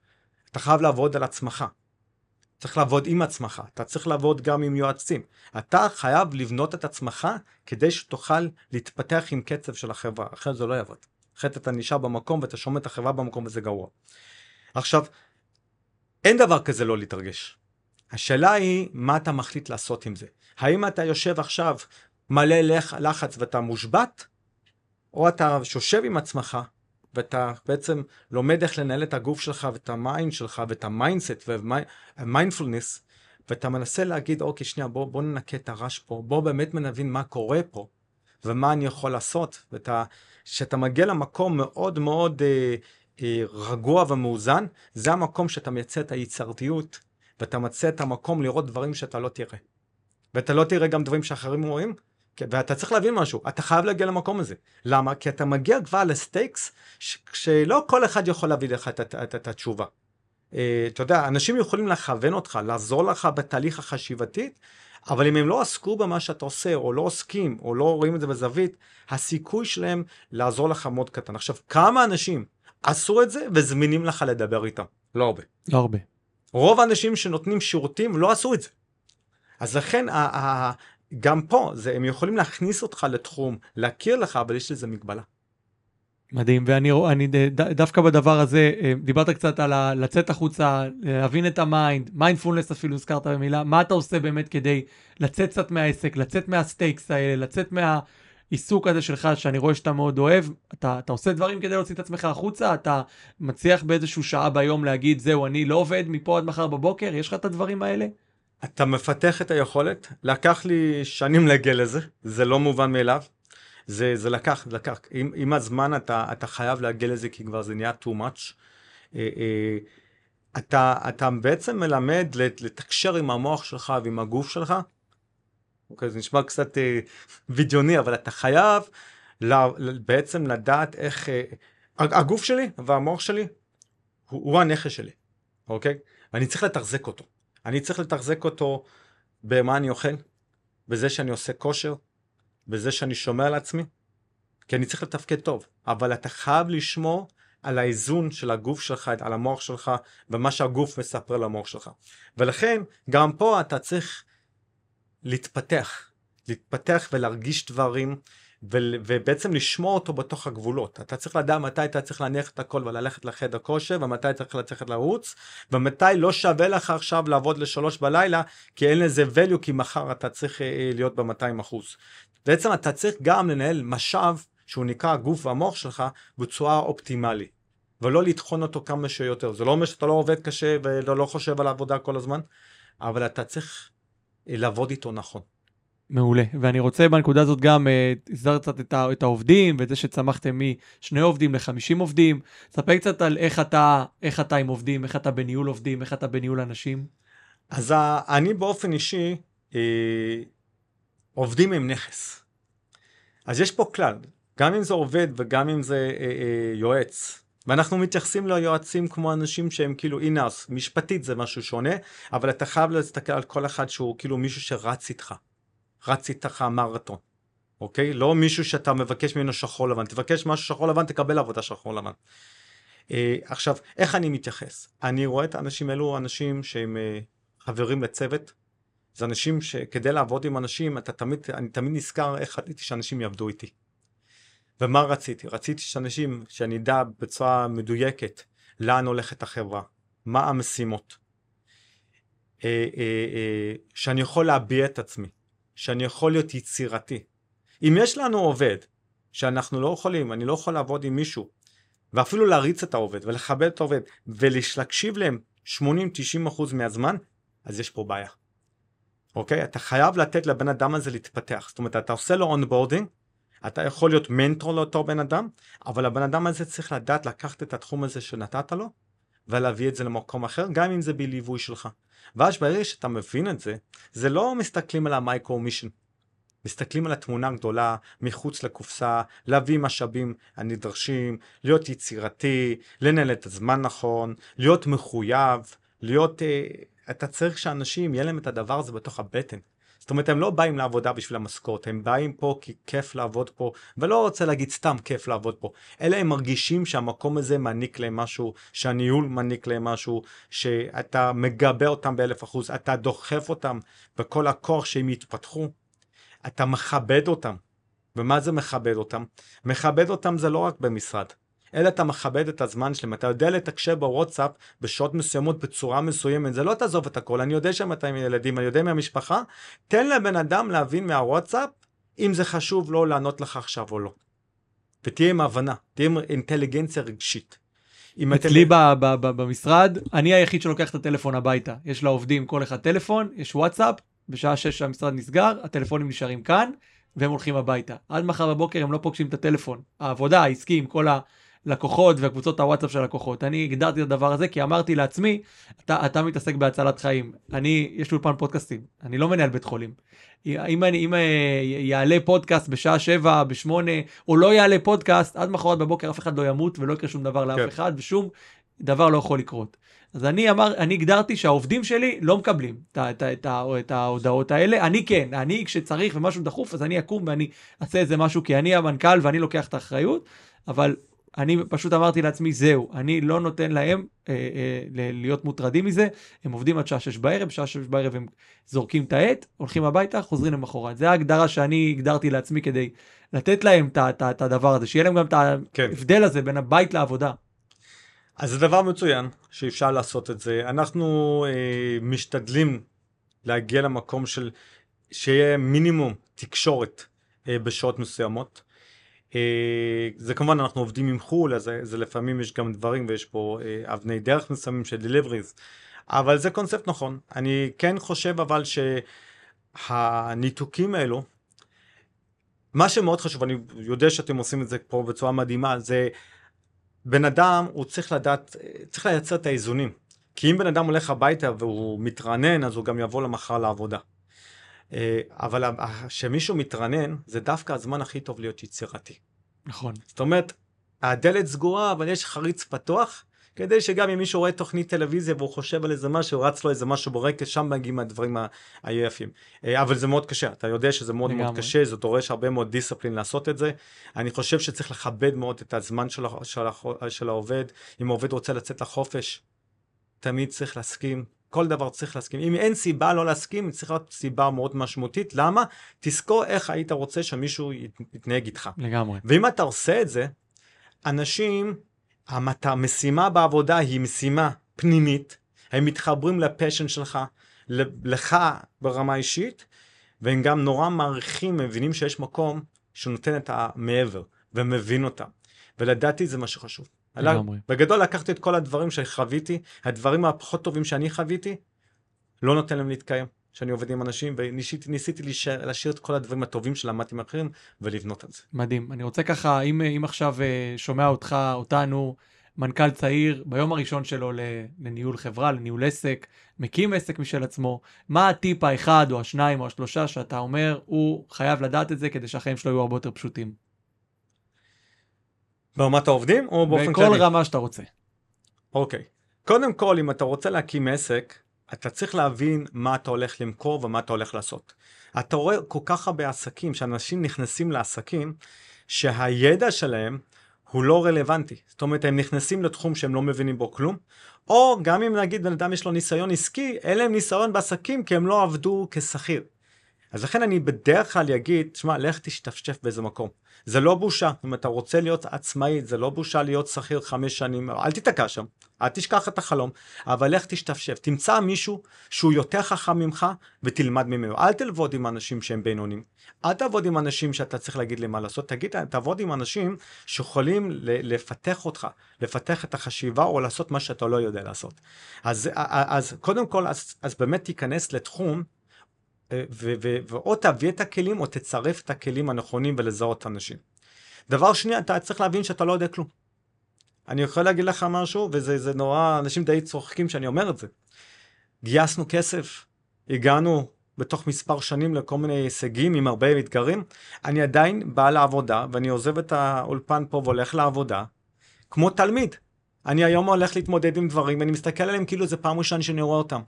אתה חייב לעבוד על עצמך. צריך לעבוד עם עצמך, אתה צריך לעבוד גם עם יועצים. אתה חייב לבנות את עצמך כדי שתוכל להתפתח עם קצב של החברה, אחרת זה לא יעבוד. אחרת אתה נשאר במקום ואתה שומע את החברה במקום וזה גרוע. עכשיו, אין דבר כזה לא להתרגש. השאלה היא, מה אתה מחליט לעשות עם זה? האם אתה יושב עכשיו מלא לחץ ואתה מושבת, או אתה יושב עם עצמך ואתה בעצם לומד איך לנהל את הגוף שלך ואת ה mind שלך ואת ה mindset וה mindfulness, ואתה מנסה להגיד, אוקיי, שנייה, בוא, בוא ננקה את הרעש פה, בוא באמת נבין מה קורה פה, ומה אני יכול לעשות, ואתה, כשאתה מגיע למקום מאוד מאוד אה, רגוע ומאוזן, זה המקום שאתה מייצר את היצירתיות, ואתה מצא את המקום לראות דברים שאתה לא תראה. ואתה לא תראה גם דברים שאחרים רואים, ואתה צריך להבין משהו, אתה חייב להגיע למקום הזה. למה? כי אתה מגיע כבר לסטייקס ש- שלא כל אחד יכול להביא לך את, את, את, את התשובה. Uh, אתה יודע, אנשים יכולים לכוון אותך, לעזור לך בתהליך החשיבתי, אבל אם הם לא עסקו במה שאתה עושה, או לא עוסקים, או לא רואים את זה בזווית, הסיכוי שלהם לעזור לך מאוד קטן. עכשיו, כמה אנשים עשו את זה וזמינים לך לדבר איתם. לא הרבה. לא הרבה. רוב האנשים שנותנים שירותים לא עשו את זה. אז לכן גם פה זה, הם יכולים להכניס אותך לתחום, להכיר לך, אבל יש לזה מגבלה. מדהים, ואני אני, ד, דווקא בדבר הזה, אה, דיברת קצת על ה, לצאת החוצה, להבין את ה mind, mindfulness אפילו הזכרת במילה, מה אתה עושה באמת כדי לצאת קצת מהעסק, לצאת מהסטייקס האלה, לצאת מהעיסוק הזה שלך, שאני רואה שאתה מאוד אוהב, אתה, אתה עושה דברים כדי להוציא את עצמך החוצה, אתה מצליח באיזשהו שעה ביום להגיד, זהו, אני לא עובד מפה עד מחר בבוקר, יש לך את הדברים האלה? אתה מפתח את היכולת, לקח לי שנים להגיע לזה, זה לא מובן מאליו. זה, זה לקח, לקח. עם, עם הזמן אתה, אתה חייב להגיע לזה כי כבר זה נהיה too much. אה, אה, אתה, אתה בעצם מלמד לתקשר עם המוח שלך ועם הגוף שלך. אוקיי, זה נשמע קצת אה, בדיוני, אבל אתה חייב לה, בעצם לדעת איך... אה, הגוף שלי והמוח שלי הוא, הוא הנכס שלי, אוקיי? ואני צריך לתחזק אותו. אני צריך לתחזק אותו במה אני אוכל, בזה שאני עושה כושר, בזה שאני שומר על עצמי, כי אני צריך לתפקד טוב, אבל אתה חייב לשמור על האיזון של הגוף שלך, על המוח שלך, ומה שהגוף מספר למוח שלך. ולכן, גם פה אתה צריך להתפתח, להתפתח ולהרגיש דברים, ובעצם לשמור אותו בתוך הגבולות. אתה צריך לדעת מתי אתה צריך להניח את הכל וללכת לחדר כושר, ומתי אתה צריך ללכת לרוץ, ומתי לא שווה לך עכשיו לעבוד לשלוש בלילה, כי אין לזה value, כי מחר אתה צריך אה, להיות ב-200 אחוז. בעצם אתה צריך גם לנהל משאב שהוא נקרא הגוף והמוח שלך בצורה אופטימלית. ולא לטחון אותו כמה שיותר. זה לא אומר שאתה לא עובד קשה ואתה לא חושב על העבודה כל הזמן, אבל אתה צריך אה, לעבוד איתו נכון. מעולה, ואני רוצה בנקודה הזאת גם, אה, הסדר קצת את, את העובדים ואת זה שצמחתם משני עובדים ל-50 עובדים. ספר קצת על איך אתה, איך אתה עם עובדים, איך אתה בניהול עובדים, איך אתה בניהול אנשים. אז אני באופן אישי, אה, עובדים הם נכס. אז יש פה כלל, גם אם זה עובד וגם אם זה אה, אה, יועץ, ואנחנו מתייחסים ליועצים כמו אנשים שהם כאילו אינאס, משפטית זה משהו שונה, אבל אתה חייב להסתכל על כל אחד שהוא כאילו מישהו שרץ איתך, רץ איתך מרתון, אוקיי? לא מישהו שאתה מבקש ממנו שחור לבן, תבקש משהו שחור לבן, תקבל עבודה שחור לבן. אה, עכשיו, איך אני מתייחס? אני רואה את האנשים האלו, אנשים שהם אה, חברים לצוות, זה אנשים שכדי לעבוד עם אנשים, אתה תמיד, אני תמיד נזכר איך רציתי שאנשים יעבדו איתי. ומה רציתי? רציתי שאנשים, שאני אדע בצורה מדויקת לאן הולכת החברה, מה המשימות, אה, אה, אה, שאני יכול להביע את עצמי, שאני יכול להיות יצירתי. אם יש לנו עובד שאנחנו לא יכולים, אני לא יכול לעבוד עם מישהו, ואפילו להריץ את העובד ולכבד את העובד ולהקשיב להם 80-90% מהזמן, אז יש פה בעיה. אוקיי? אתה חייב לתת לבן אדם הזה להתפתח. זאת אומרת, אתה עושה לו onboarding, אתה יכול להיות מנטור לאותו בן אדם, אבל הבן אדם הזה צריך לדעת לקחת את התחום הזה שנתת לו, ולהביא את זה למקום אחר, גם אם זה בליווי שלך. ואז ברגע שאתה מבין את זה, זה לא מסתכלים על ה micro mission. מסתכלים על התמונה הגדולה, מחוץ לקופסה, להביא משאבים הנדרשים, להיות יצירתי, לנהל את הזמן נכון, להיות מחויב, להיות אה, אתה צריך שאנשים, יהיה להם את הדבר הזה בתוך הבטן. זאת אומרת, הם לא באים לעבודה בשביל המשכורת, הם באים פה כי כיף לעבוד פה, ולא רוצה להגיד סתם כיף לעבוד פה, אלא הם מרגישים שהמקום הזה מעניק להם משהו, שהניהול מעניק להם משהו, שאתה מגבה אותם באלף אחוז, אתה דוחף אותם בכל הכוח שהם יתפתחו, אתה מכבד אותם. ומה זה מכבד אותם? מכבד אותם זה לא רק במשרד, אלא אתה מכבד את הזמן שלהם, אתה יודע לתקשר בוואטסאפ בשעות מסוימות בצורה מסוימת, זה לא תעזוב את הכל, אני יודע שם אתה עם ילדים, אני יודע מהמשפחה, תן לבן אדם להבין מהוואטסאפ אם זה חשוב לא לענות לך עכשיו או לא. ותהיה עם הבנה, תהיה עם אינטליגנציה רגשית. אצלי אתם... במשרד, אני היחיד שלוקח את הטלפון הביתה. יש לעובדים כל אחד טלפון, יש וואטסאפ, בשעה 6 שהמשרד נסגר, הטלפונים נשארים כאן, והם הולכים הביתה. עד מחר בבוקר הם לא פוגשים את הטלפון. העבודה, העסקי, עם כל. לקוחות וקבוצות הוואטסאפ של לקוחות. אני הגדרתי את הדבר הזה כי אמרתי לעצמי, אתה, אתה מתעסק בהצלת חיים. אני, יש לי אולפן פודקאסטים, אני לא מנהל בית חולים. אם, אני, אם אה, יעלה פודקאסט בשעה 7, ב-8, או לא יעלה פודקאסט, עד מחרת בבוקר אף אחד לא ימות ולא יקרה שום דבר לאף כן. אחד, ושום דבר לא יכול לקרות. אז אני אמר, אני הגדרתי שהעובדים שלי לא מקבלים את, את, את, את ההודעות האלה, אני כן, אני כשצריך ומשהו דחוף, אז אני אקום ואני אעשה איזה משהו כי אני המנכ"ל ואני לוקח את האחריות, אבל אני פשוט אמרתי לעצמי, זהו, אני לא נותן להם אה, אה, להיות מוטרדים מזה, הם עובדים עד שעה שש בערב, שעה שש בערב הם זורקים את העט, הולכים הביתה, חוזרים למחרת. זה ההגדרה שאני הגדרתי לעצמי כדי לתת להם את הדבר הזה, שיהיה להם גם את כן. ההבדל כן. הזה בין הבית לעבודה. אז זה דבר מצוין שאפשר לעשות את זה. אנחנו אה, משתדלים להגיע למקום של שיהיה מינימום תקשורת אה, בשעות מסוימות. אה, זה כמובן אנחנו עובדים עם חו"ל, אז זה, זה לפעמים יש גם דברים ויש פה אה, אבני דרך מסוימים של דליבריז, אבל זה קונספט נכון. אני כן חושב אבל שהניתוקים האלו, מה שמאוד חשוב, אני יודע שאתם עושים את זה פה בצורה מדהימה, זה בן אדם הוא צריך לדעת, צריך לייצר את האיזונים. כי אם בן אדם הולך הביתה והוא מתרנן, אז הוא גם יבוא למחר לעבודה. אה, אבל כשמישהו מתרנן, זה דווקא הזמן הכי טוב להיות יצירתי. נכון. זאת אומרת, הדלת סגורה, אבל יש חריץ פתוח, כדי שגם אם מישהו רואה תוכנית טלוויזיה והוא חושב על איזה משהו, רץ לו איזה משהו ברקע, שם מגיעים הדברים היפים. אה, אבל זה מאוד קשה, אתה יודע שזה מאוד מאוד קשה, זה דורש הרבה מאוד דיסציפלין לעשות את זה. אני חושב שצריך לכבד מאוד את הזמן של, של, של העובד. אם העובד רוצה לצאת לחופש, תמיד צריך להסכים, כל דבר צריך להסכים. אם אין סיבה לא להסכים, צריך להיות סיבה מאוד משמעותית. למה? תזכור איך היית רוצה שמישהו יתנהג איתך. לגמרי. ואם אתה עושה את זה, אנשים, המת... המשימה בעבודה היא משימה פנימית, הם מתחברים לפשן שלך, לך ברמה אישית, והם גם נורא מעריכים, מבינים שיש מקום שנותן את המעבר, ומבין אותם. ולדעתי זה מה שחשוב. לגמרי. בגדול לקחתי את כל הדברים שחוויתי, הדברים הפחות טובים שאני חוויתי, לא נותן להם להתקיים. שאני עובד עם אנשים, וניסיתי להשאיר את כל הדברים הטובים שלמדתי מאחרים ולבנות את זה. מדהים. אני רוצה ככה, אם, אם עכשיו אה, שומע אותך, אותנו, מנכ"ל צעיר, ביום הראשון שלו לניהול חברה, לניהול עסק, מקים עסק משל עצמו, מה הטיפ האחד או השניים או השלושה שאתה אומר, הוא חייב לדעת את זה כדי שהחיים שלו יהיו הרבה יותר פשוטים? ברמת העובדים או באופן כללי? בכל רמה שאתה רוצה. אוקיי. קודם כל, אם אתה רוצה להקים עסק, אתה צריך להבין מה אתה הולך למכור ומה אתה הולך לעשות. אתה רואה כל כך הרבה עסקים, שאנשים נכנסים לעסקים, שהידע שלהם הוא לא רלוונטי. זאת אומרת, הם נכנסים לתחום שהם לא מבינים בו כלום, או גם אם נגיד בן אדם יש לו ניסיון עסקי, אין להם ניסיון בעסקים כי הם לא עבדו כשכיר. אז לכן אני בדרך כלל אגיד, שמע, לך תשתפשף באיזה מקום. זה לא בושה, אם אתה רוצה להיות עצמאי, זה לא בושה להיות שכיר חמש שנים, אל תיתקע שם, אל תשכח את החלום, אבל לך תשתפשף, תמצא מישהו שהוא יותר חכם ממך ותלמד ממנו. אל תלבוד עם אנשים שהם בינונים, אל תעבוד עם אנשים שאתה צריך להגיד לי מה לעשות, תגיד, תעבוד עם אנשים שיכולים לפתח אותך, לפתח את החשיבה או לעשות מה שאתה לא יודע לעשות. אז, אז קודם כל, אז, אז באמת תיכנס לתחום ואו תביא את הכלים או תצרף את הכלים הנכונים ולזהות אנשים. דבר שני, אתה צריך להבין שאתה לא יודע כלום. אני יכול להגיד לך משהו, וזה נורא, אנשים די צוחקים שאני אומר את זה. גייסנו כסף, הגענו בתוך מספר שנים לכל מיני הישגים עם הרבה אתגרים. אני עדיין בא לעבודה, ואני עוזב את האולפן פה והולך לעבודה, כמו תלמיד. אני היום הולך להתמודד עם דברים, ואני מסתכל עליהם כאילו זה פעם ראשונה שאני רואה אותם.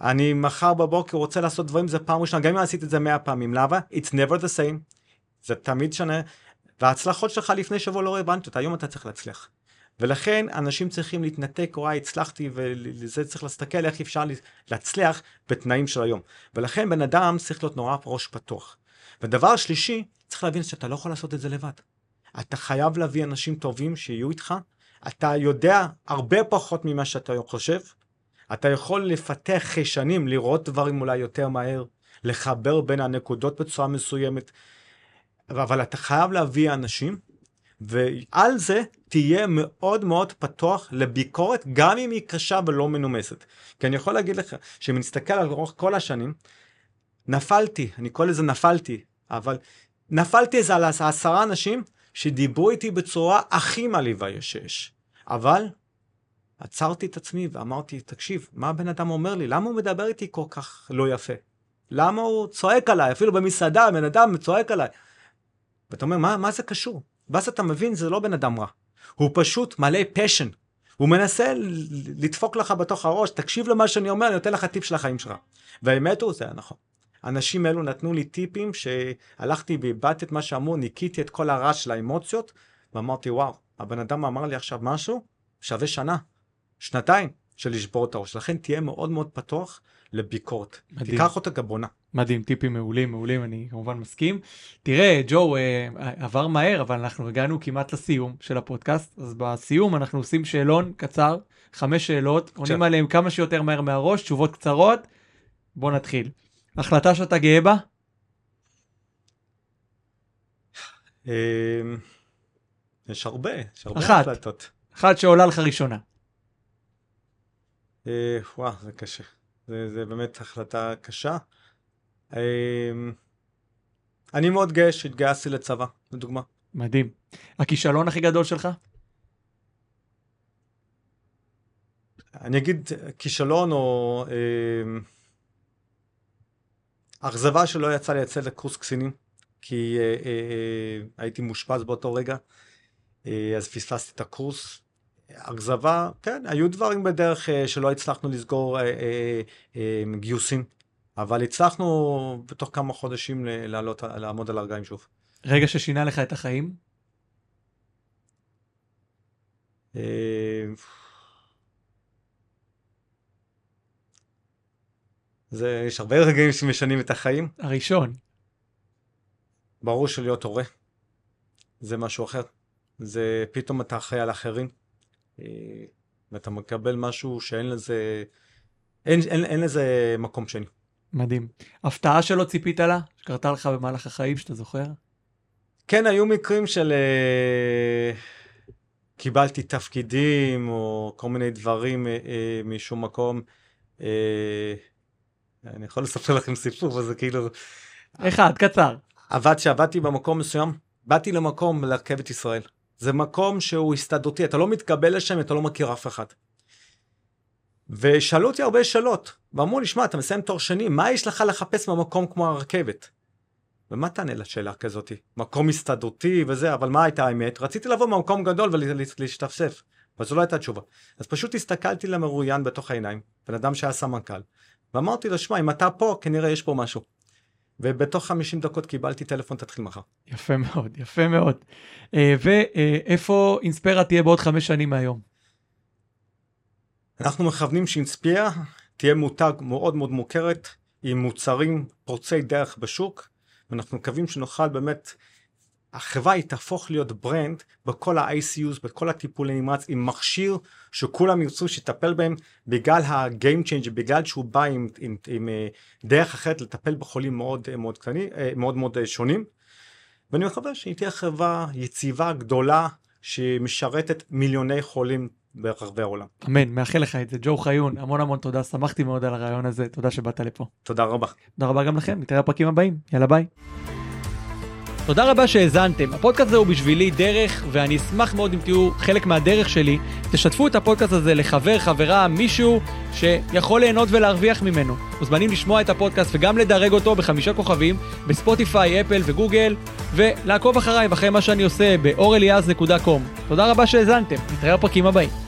אני מחר בבוקר רוצה לעשות דברים, זה פעם ראשונה, גם אם עשיתי את זה מאה פעמים, למה? It's never the same, זה תמיד שונה, וההצלחות שלך לפני שבוע לא רלוונטיות, היום אתה צריך להצליח. ולכן אנשים צריכים להתנתק, וואי, הצלחתי, ולזה צריך להסתכל איך אפשר להצליח בתנאים של היום. ולכן בן אדם צריך להיות נורא ראש פתוח. ודבר שלישי, צריך להבין שאתה לא יכול לעשות את זה לבד. אתה חייב להביא אנשים טובים שיהיו איתך, אתה יודע הרבה פחות ממה שאתה חושב, אתה יכול לפתח חיישנים, לראות דברים אולי יותר מהר, לחבר בין הנקודות בצורה מסוימת, אבל אתה חייב להביא אנשים, ועל זה תהיה מאוד מאוד פתוח לביקורת, גם אם היא קשה ולא מנומסת. כי אני יכול להגיד לך, שאם נסתכל על אורך כל השנים, נפלתי, אני קורא לזה נפלתי, אבל נפלתי איזה על עשרה אנשים שדיברו איתי בצורה הכי מעליבה שיש. אבל עצרתי את עצמי ואמרתי, תקשיב, מה הבן אדם אומר לי? למה הוא מדבר איתי כל כך לא יפה? למה הוא צועק עליי? אפילו במסעדה, בן אדם צועק עליי. ואתה אומר, מה, מה זה קשור? ואז אתה מבין, זה לא בן אדם רע. הוא פשוט מלא פשן. הוא מנסה לדפוק לך בתוך הראש, תקשיב למה שאני אומר, אני נותן לך טיפ של החיים שלך. והאמת הוא, זה היה נכון. אנשים אלו נתנו לי טיפים שהלכתי ואיבדתי את מה שאמרו, ניקיתי את כל הרעש של האמוציות, ואמרתי, וואו, הבן אדם אמר לי עכשיו משהו, שווה שנה, שנתיים של לשבור את הראש. לכן תהיה מאוד מאוד פתוח לביקורת. מדהים. תיקח אותה כבונה. מדהים, טיפים מעולים, מעולים, אני כמובן מסכים. תראה, ג'ו, אה, עבר מהר, אבל אנחנו הגענו כמעט לסיום של הפודקאסט, אז בסיום אנחנו עושים שאלון קצר, חמש שאלות, עונים עליהם כמה שיותר מהר מהראש, תשובות קצרות. בוא נתחיל. החלטה שאתה גאה בה? אמ, יש הרבה, יש הרבה אחת. החלטות. אחת שעולה לך ראשונה. אה, וואו, זה קשה. זה, זה באמת החלטה קשה. אמ, אני מאוד גאה שהתגייסתי לצבא, לדוגמה. מדהים. הכישלון הכי גדול שלך? אני אגיד כישלון או אמ, אכזבה שלא יצא לי לצאת לקורס קצינים, כי אה, אה, אה, הייתי מאושפז באותו רגע, אה, אז פספסתי את הקורס. אכזבה, כן, היו דברים בדרך אה, שלא הצלחנו לסגור אה, אה, גיוסים, אבל הצלחנו בתוך כמה חודשים לעלות, לעמוד על הרגליים שוב. רגע ששינה לך את החיים? זה, יש הרבה רגעים שמשנים את החיים. הראשון. ברור שלהיות הורה זה משהו אחר. זה פתאום אתה אחראי על אחרים, ואתה מקבל משהו שאין לזה, אין, אין, אין לזה מקום שני. מדהים. הפתעה שלא ציפית לה? שקרתה לך במהלך החיים שאתה זוכר? כן, היו מקרים של אה, קיבלתי תפקידים או כל מיני דברים אה, אה, משום מקום. אה, אני יכול לספר לכם סיפור, אבל זה כאילו... אחד, קצר. עבד, שעבדתי במקום מסוים, באתי למקום לרכבת ישראל. זה מקום שהוא הסתדרותי, אתה לא מתקבל לשם, אתה לא מכיר אף אחד. ושאלו אותי הרבה שאלות, ואמרו לי, שמע, אתה מסיים תואר שני, מה יש לך לחפש במקום כמו הרכבת? ומה תענה לשאלה כזאת? מקום הסתדרותי וזה, אבל מה הייתה האמת? רציתי לבוא ממקום גדול ולהשתפשף, אבל זו לא הייתה תשובה. אז פשוט הסתכלתי למרואיין בתוך העיניים, בן אדם שהיה סמנכ"ל, ואמרתי לו, שמע, אם אתה פה, כנראה יש פה משהו. ובתוך 50 דקות קיבלתי טלפון, תתחיל מחר. יפה מאוד, יפה מאוד. אה, ואיפה אינספרה תהיה בעוד חמש שנים מהיום? אנחנו מכוונים שאינספיה תהיה מותג מאוד מאוד מוכרת, עם מוצרים פורצי דרך בשוק, ואנחנו מקווים שנוכל באמת, החברה היא תהפוך להיות ברנד בכל ה-ICUs, בכל הטיפולי נמרץ, עם מכשיר שכולם ירצו שיטפל בהם, בגלל ה-game changer, בגלל שהוא בא עם, עם, עם, עם דרך אחרת לטפל בחולים מאוד מאוד קטנים, מאוד מאוד שונים. ואני מקווה שהיא תהיה חברה יציבה, גדולה, שמשרתת מיליוני חולים ברחבי העולם. אמן, מאחל לך את זה. ג'ו חיון, המון המון תודה, שמחתי מאוד על הרעיון הזה, תודה שבאת לפה. תודה רבה. תודה רבה גם לכם, נתראה בפרקים הבאים, יאללה ביי. תודה רבה שהאזנתם, הפודקאסט הזה הוא בשבילי דרך, ואני אשמח מאוד אם תהיו חלק מהדרך שלי. תשתפו את הפודקאסט הזה לחבר, חברה, מישהו שיכול ליהנות ולהרוויח ממנו. מוזמנים לשמוע את הפודקאסט וגם לדרג אותו בחמישה כוכבים בספוטיפיי, אפל וגוגל, ולעקוב אחריי ואחרי מה שאני עושה ב-orelias.com. תודה רבה שהאזנתם, נתראה בפרקים הבאים.